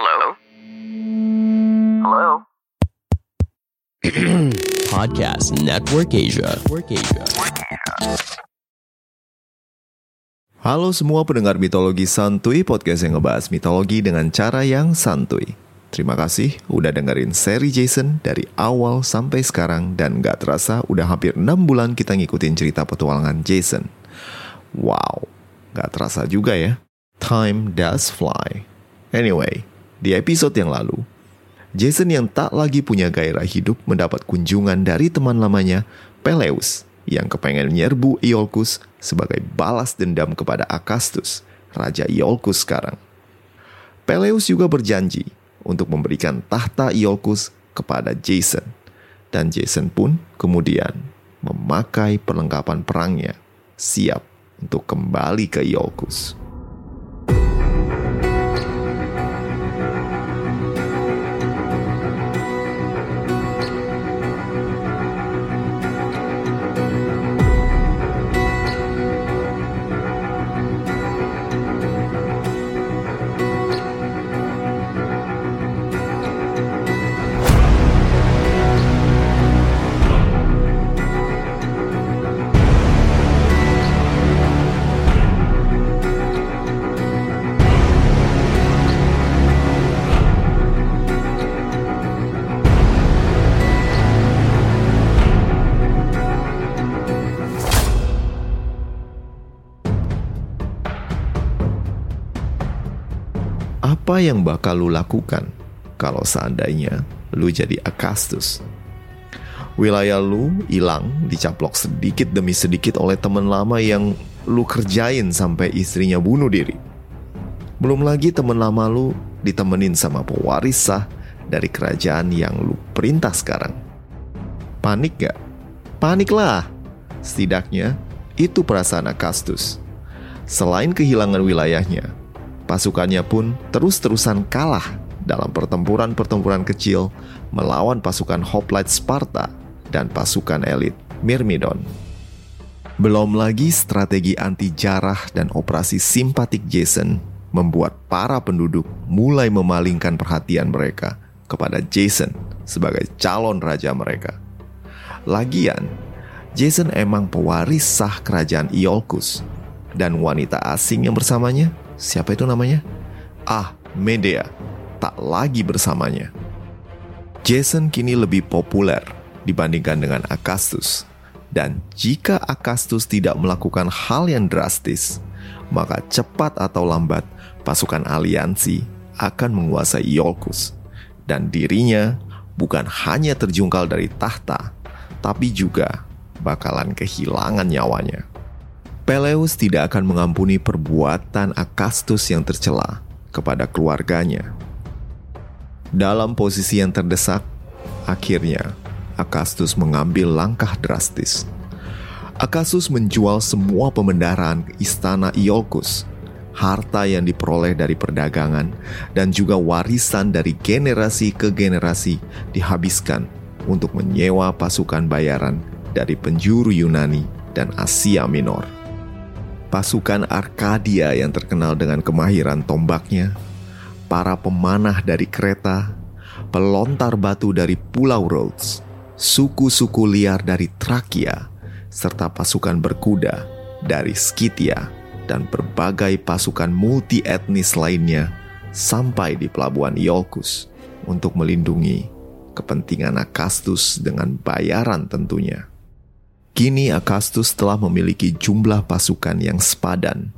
Hello? Hello? Podcast Network Asia. Network Asia. Halo semua pendengar mitologi santuy, podcast yang ngebahas mitologi dengan cara yang santuy. Terima kasih udah dengerin seri Jason dari awal sampai sekarang dan gak terasa udah hampir 6 bulan kita ngikutin cerita petualangan Jason. Wow, gak terasa juga ya. Time does fly. Anyway, di episode yang lalu, Jason yang tak lagi punya gairah hidup mendapat kunjungan dari teman lamanya, Peleus, yang kepengen menyerbu Iolcus sebagai balas dendam kepada Akastus, Raja Iolcus sekarang. Peleus juga berjanji untuk memberikan tahta Iolcus kepada Jason. Dan Jason pun kemudian memakai perlengkapan perangnya, siap untuk kembali ke Iolcus. Yang bakal lu lakukan kalau seandainya lu jadi Akastus? Wilayah lu hilang, dicaplok sedikit demi sedikit oleh teman lama yang lu kerjain sampai istrinya bunuh diri. Belum lagi teman lama lu ditemenin sama pewaris sah dari kerajaan yang lu perintah sekarang. Panik gak? Panik lah. Setidaknya itu perasaan Akastus. Selain kehilangan wilayahnya, pasukannya pun terus-terusan kalah dalam pertempuran-pertempuran kecil melawan pasukan Hoplite Sparta dan pasukan elit Myrmidon. Belum lagi strategi anti jarah dan operasi simpatik Jason membuat para penduduk mulai memalingkan perhatian mereka kepada Jason sebagai calon raja mereka. Lagian, Jason emang pewaris sah kerajaan Iolcus dan wanita asing yang bersamanya, siapa itu namanya? Ah, Medea, tak lagi bersamanya. Jason kini lebih populer dibandingkan dengan Akastus. Dan jika Akastus tidak melakukan hal yang drastis, maka cepat atau lambat pasukan aliansi akan menguasai Iolcus. Dan dirinya bukan hanya terjungkal dari tahta, tapi juga bakalan kehilangan nyawanya. Peleus tidak akan mengampuni perbuatan Akastus yang tercela kepada keluarganya. Dalam posisi yang terdesak, akhirnya Akastus mengambil langkah drastis. Akasus menjual semua pemendaraan istana Iolcus, harta yang diperoleh dari perdagangan, dan juga warisan dari generasi ke generasi dihabiskan untuk menyewa pasukan bayaran dari penjuru Yunani dan Asia Minor. Pasukan Arkadia yang terkenal dengan kemahiran tombaknya, para pemanah dari kereta, pelontar batu dari Pulau Rhodes, suku-suku liar dari Trakia, serta pasukan berkuda dari Skitia dan berbagai pasukan multi etnis lainnya sampai di pelabuhan Iolcus untuk melindungi kepentingan Akastus dengan bayaran tentunya. Kini Akastus telah memiliki jumlah pasukan yang sepadan,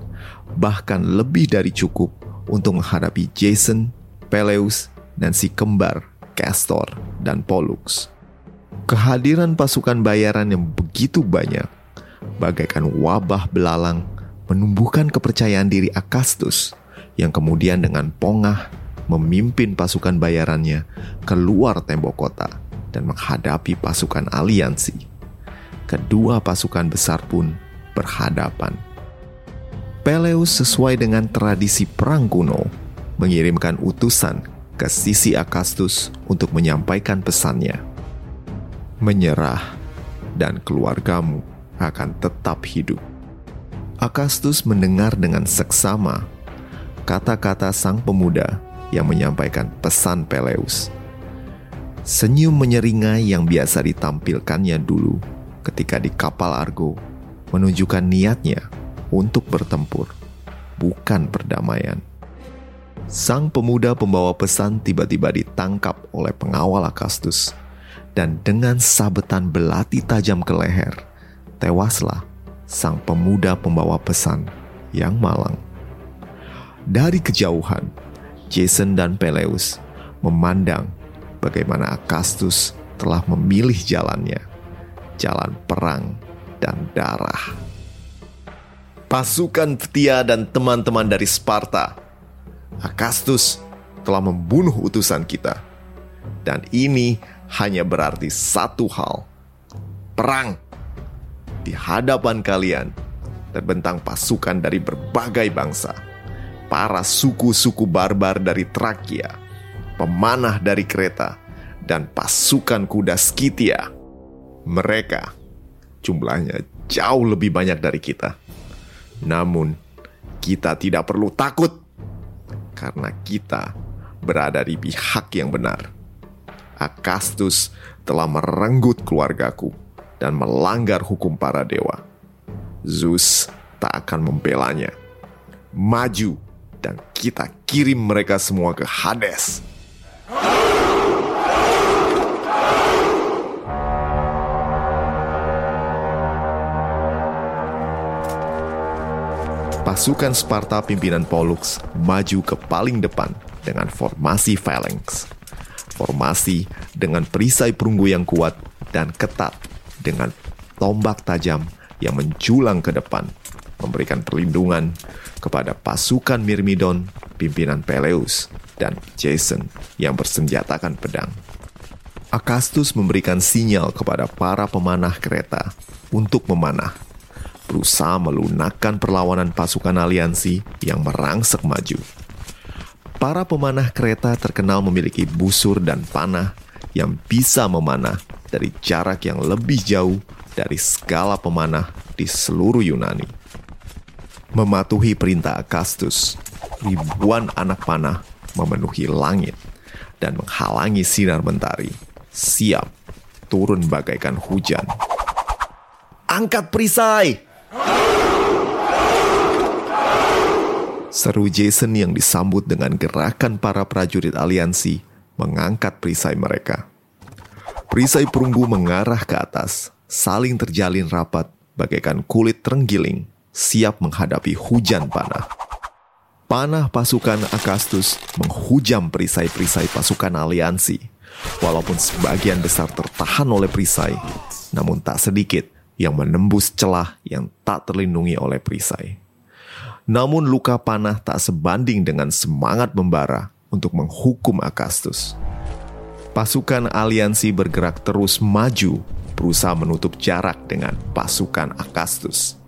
bahkan lebih dari cukup untuk menghadapi Jason, Peleus, dan si kembar Castor dan Pollux. Kehadiran pasukan bayaran yang begitu banyak, bagaikan wabah belalang, menumbuhkan kepercayaan diri Akastus yang kemudian dengan pongah memimpin pasukan bayarannya keluar tembok kota dan menghadapi pasukan aliansi. Kedua pasukan besar pun berhadapan. Peleus sesuai dengan tradisi perang kuno mengirimkan utusan ke sisi Akastus untuk menyampaikan pesannya. Menyerah dan keluargamu akan tetap hidup. Akastus mendengar dengan seksama kata-kata sang pemuda yang menyampaikan pesan Peleus. Senyum menyeringai yang biasa ditampilkannya dulu ketika di kapal Argo menunjukkan niatnya untuk bertempur, bukan perdamaian. Sang pemuda pembawa pesan tiba-tiba ditangkap oleh pengawal Akastus dan dengan sabetan belati tajam ke leher, tewaslah sang pemuda pembawa pesan yang malang. Dari kejauhan, Jason dan Peleus memandang bagaimana Akastus telah memilih jalannya, jalan perang dan darah. Pasukan Ptia dan teman-teman dari Sparta, Akastus telah membunuh utusan kita. Dan ini hanya berarti satu hal. Perang. Di hadapan kalian terbentang pasukan dari berbagai bangsa. Para suku-suku barbar dari Trakia, pemanah dari Kreta, dan pasukan kuda Skitia. Mereka jumlahnya jauh lebih banyak dari kita. Namun, kita tidak perlu takut karena kita berada di pihak yang benar. Akastus telah merenggut keluargaku dan melanggar hukum para dewa. Zeus tak akan membelanya. Maju dan kita kirim mereka semua ke Hades. Pasukan Sparta pimpinan Pollux maju ke paling depan dengan formasi phalanx. Formasi dengan perisai perunggu yang kuat dan ketat dengan tombak tajam yang menjulang ke depan, memberikan perlindungan kepada pasukan Myrmidon, pimpinan Peleus, dan Jason yang bersenjatakan pedang. Akastus memberikan sinyal kepada para pemanah kereta untuk memanah berusaha melunakkan perlawanan pasukan aliansi yang merangsek maju. Para pemanah kereta terkenal memiliki busur dan panah yang bisa memanah dari jarak yang lebih jauh dari segala pemanah di seluruh Yunani. Mematuhi perintah Akastus, ribuan anak panah memenuhi langit dan menghalangi sinar mentari, siap turun bagaikan hujan. Angkat perisai! Seru Jason yang disambut dengan gerakan para prajurit aliansi mengangkat perisai mereka. Perisai perunggu mengarah ke atas, saling terjalin rapat bagaikan kulit terenggiling, siap menghadapi hujan panah. Panah pasukan Akastus menghujam perisai-perisai pasukan aliansi. Walaupun sebagian besar tertahan oleh perisai, namun tak sedikit yang menembus celah yang tak terlindungi oleh perisai. Namun luka panah tak sebanding dengan semangat membara untuk menghukum Akastus. Pasukan aliansi bergerak terus maju, berusaha menutup jarak dengan pasukan Akastus.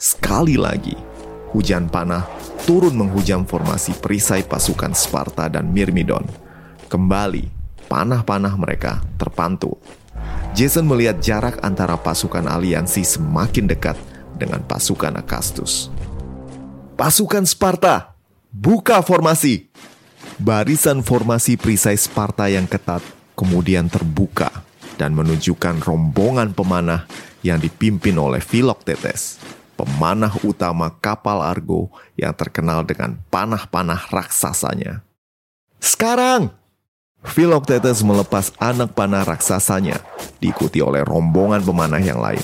Sekali lagi, hujan panah turun menghujam formasi perisai pasukan Sparta dan Myrmidon. Kembali, panah-panah mereka terpantul. Jason melihat jarak antara pasukan aliansi semakin dekat dengan pasukan Akastus. Pasukan Sparta, buka formasi. Barisan formasi perisai Sparta yang ketat kemudian terbuka dan menunjukkan rombongan pemanah yang dipimpin oleh Philoctetes, pemanah utama kapal Argo yang terkenal dengan panah-panah raksasanya. Sekarang, Philoctetes melepas anak panah raksasanya, diikuti oleh rombongan pemanah yang lain.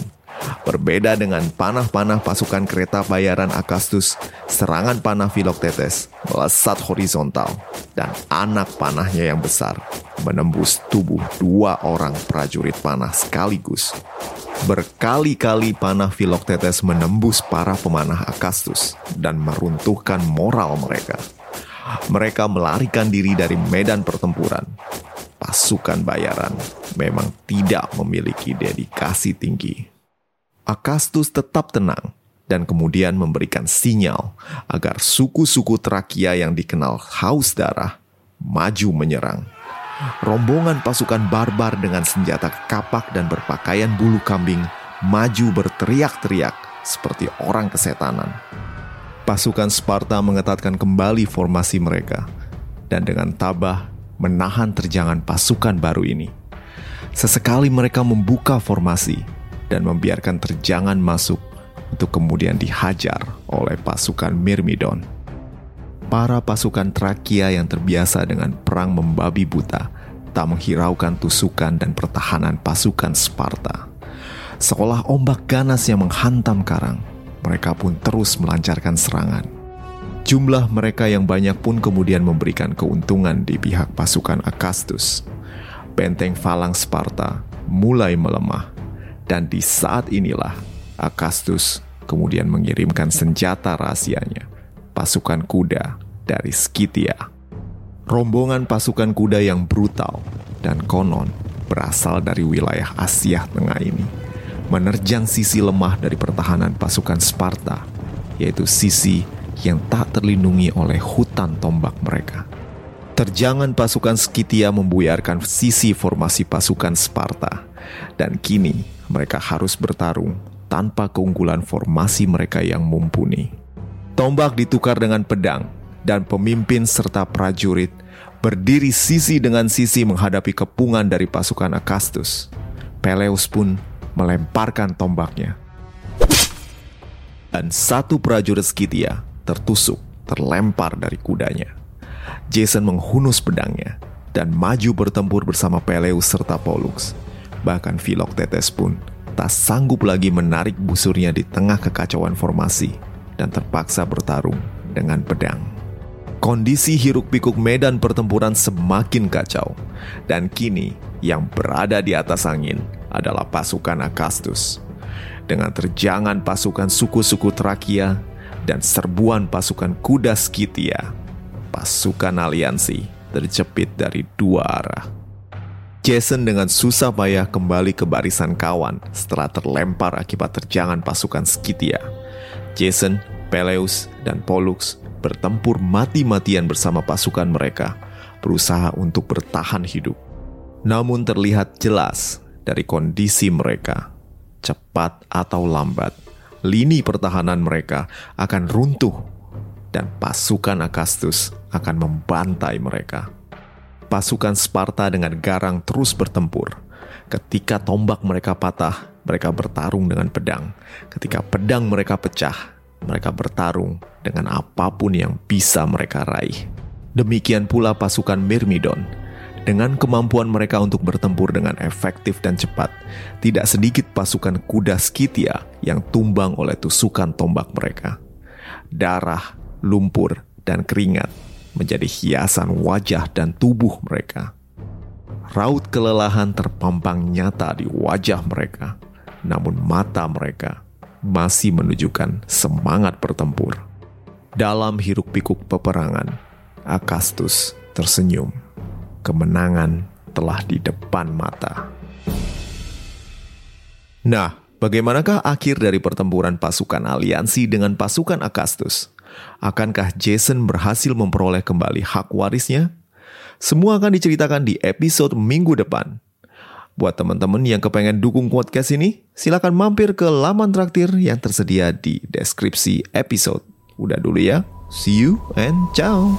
Berbeda dengan panah-panah pasukan kereta bayaran Akastus, serangan panah Philoctetes melesat horizontal dan anak panahnya yang besar menembus tubuh dua orang prajurit panah sekaligus. Berkali-kali panah Philoctetes menembus para pemanah Akastus dan meruntuhkan moral mereka. Mereka melarikan diri dari medan pertempuran. Pasukan bayaran memang tidak memiliki dedikasi tinggi. Akastus tetap tenang dan kemudian memberikan sinyal agar suku-suku Trakia yang dikenal haus darah maju menyerang. Rombongan pasukan barbar dengan senjata kapak dan berpakaian bulu kambing maju berteriak-teriak seperti orang kesetanan. Pasukan Sparta mengetatkan kembali formasi mereka. dan dengan tabah menahan terjangan pasukan baru ini. Sesekali mereka membuka formasi dan membiarkan terjangan masuk untuk kemudian dihajar oleh pasukan Myrmidon. Para pasukan Trakia yang terbiasa dengan perang membabi buta tak menghiraukan tusukan dan pertahanan pasukan Sparta. Seolah ombak ganas yang menghantam karang, mereka pun terus melancarkan serangan. Jumlah mereka yang banyak pun kemudian memberikan keuntungan di pihak pasukan Akastus. Benteng Falang Sparta mulai melemah, dan di saat inilah Akastus kemudian mengirimkan senjata rahasianya, pasukan kuda dari Skitia. Rombongan pasukan kuda yang brutal dan konon berasal dari wilayah Asia Tengah ini, menerjang sisi lemah dari pertahanan pasukan Sparta, yaitu sisi yang tak terlindungi oleh hutan tombak mereka. Terjangan pasukan Skitia membuyarkan sisi formasi pasukan Sparta, dan kini mereka harus bertarung tanpa keunggulan formasi mereka yang mumpuni. Tombak ditukar dengan pedang, dan pemimpin serta prajurit berdiri sisi dengan sisi menghadapi kepungan dari pasukan Akastus. Peleus pun melemparkan tombaknya. Dan satu prajurit Skitia tertusuk, terlempar dari kudanya. Jason menghunus pedangnya dan maju bertempur bersama Peleus serta Pollux. Bahkan Philoctetes pun tak sanggup lagi menarik busurnya di tengah kekacauan formasi dan terpaksa bertarung dengan pedang. Kondisi hiruk-pikuk medan pertempuran semakin kacau, dan kini yang berada di atas angin adalah pasukan Akastus. Dengan terjangan pasukan suku-suku Trakia dan serbuan pasukan kuda Skitia, pasukan aliansi terjepit dari dua arah. Jason dengan susah payah kembali ke barisan kawan setelah terlempar akibat terjangan pasukan Skitia. Jason, Peleus, dan Pollux bertempur mati-matian bersama pasukan mereka, berusaha untuk bertahan hidup. Namun terlihat jelas dari kondisi mereka, cepat atau lambat, lini pertahanan mereka akan runtuh dan pasukan Akastus akan membantai mereka pasukan Sparta dengan garang terus bertempur. Ketika tombak mereka patah, mereka bertarung dengan pedang. Ketika pedang mereka pecah, mereka bertarung dengan apa pun yang bisa mereka raih. Demikian pula pasukan Myrmidon. Dengan kemampuan mereka untuk bertempur dengan efektif dan cepat, tidak sedikit pasukan kuda Skitia yang tumbang oleh tusukan tombak mereka. Darah, lumpur, dan keringat menjadi hiasan wajah dan tubuh mereka. Raut kelelahan terpampang nyata di wajah mereka, namun mata mereka masih menunjukkan semangat bertempur. Dalam hiruk-pikuk peperangan, Akastus tersenyum. Kemenangan telah di depan mata. Nah, bagaimanakah akhir dari pertempuran pasukan aliansi dengan pasukan Akastus? Akankah Jason berhasil memperoleh kembali hak warisnya? Semua akan diceritakan di episode minggu depan. Buat teman-teman yang kepengen dukung podcast ini, silakan mampir ke laman traktir yang tersedia di deskripsi episode. Udah dulu ya. See you and ciao.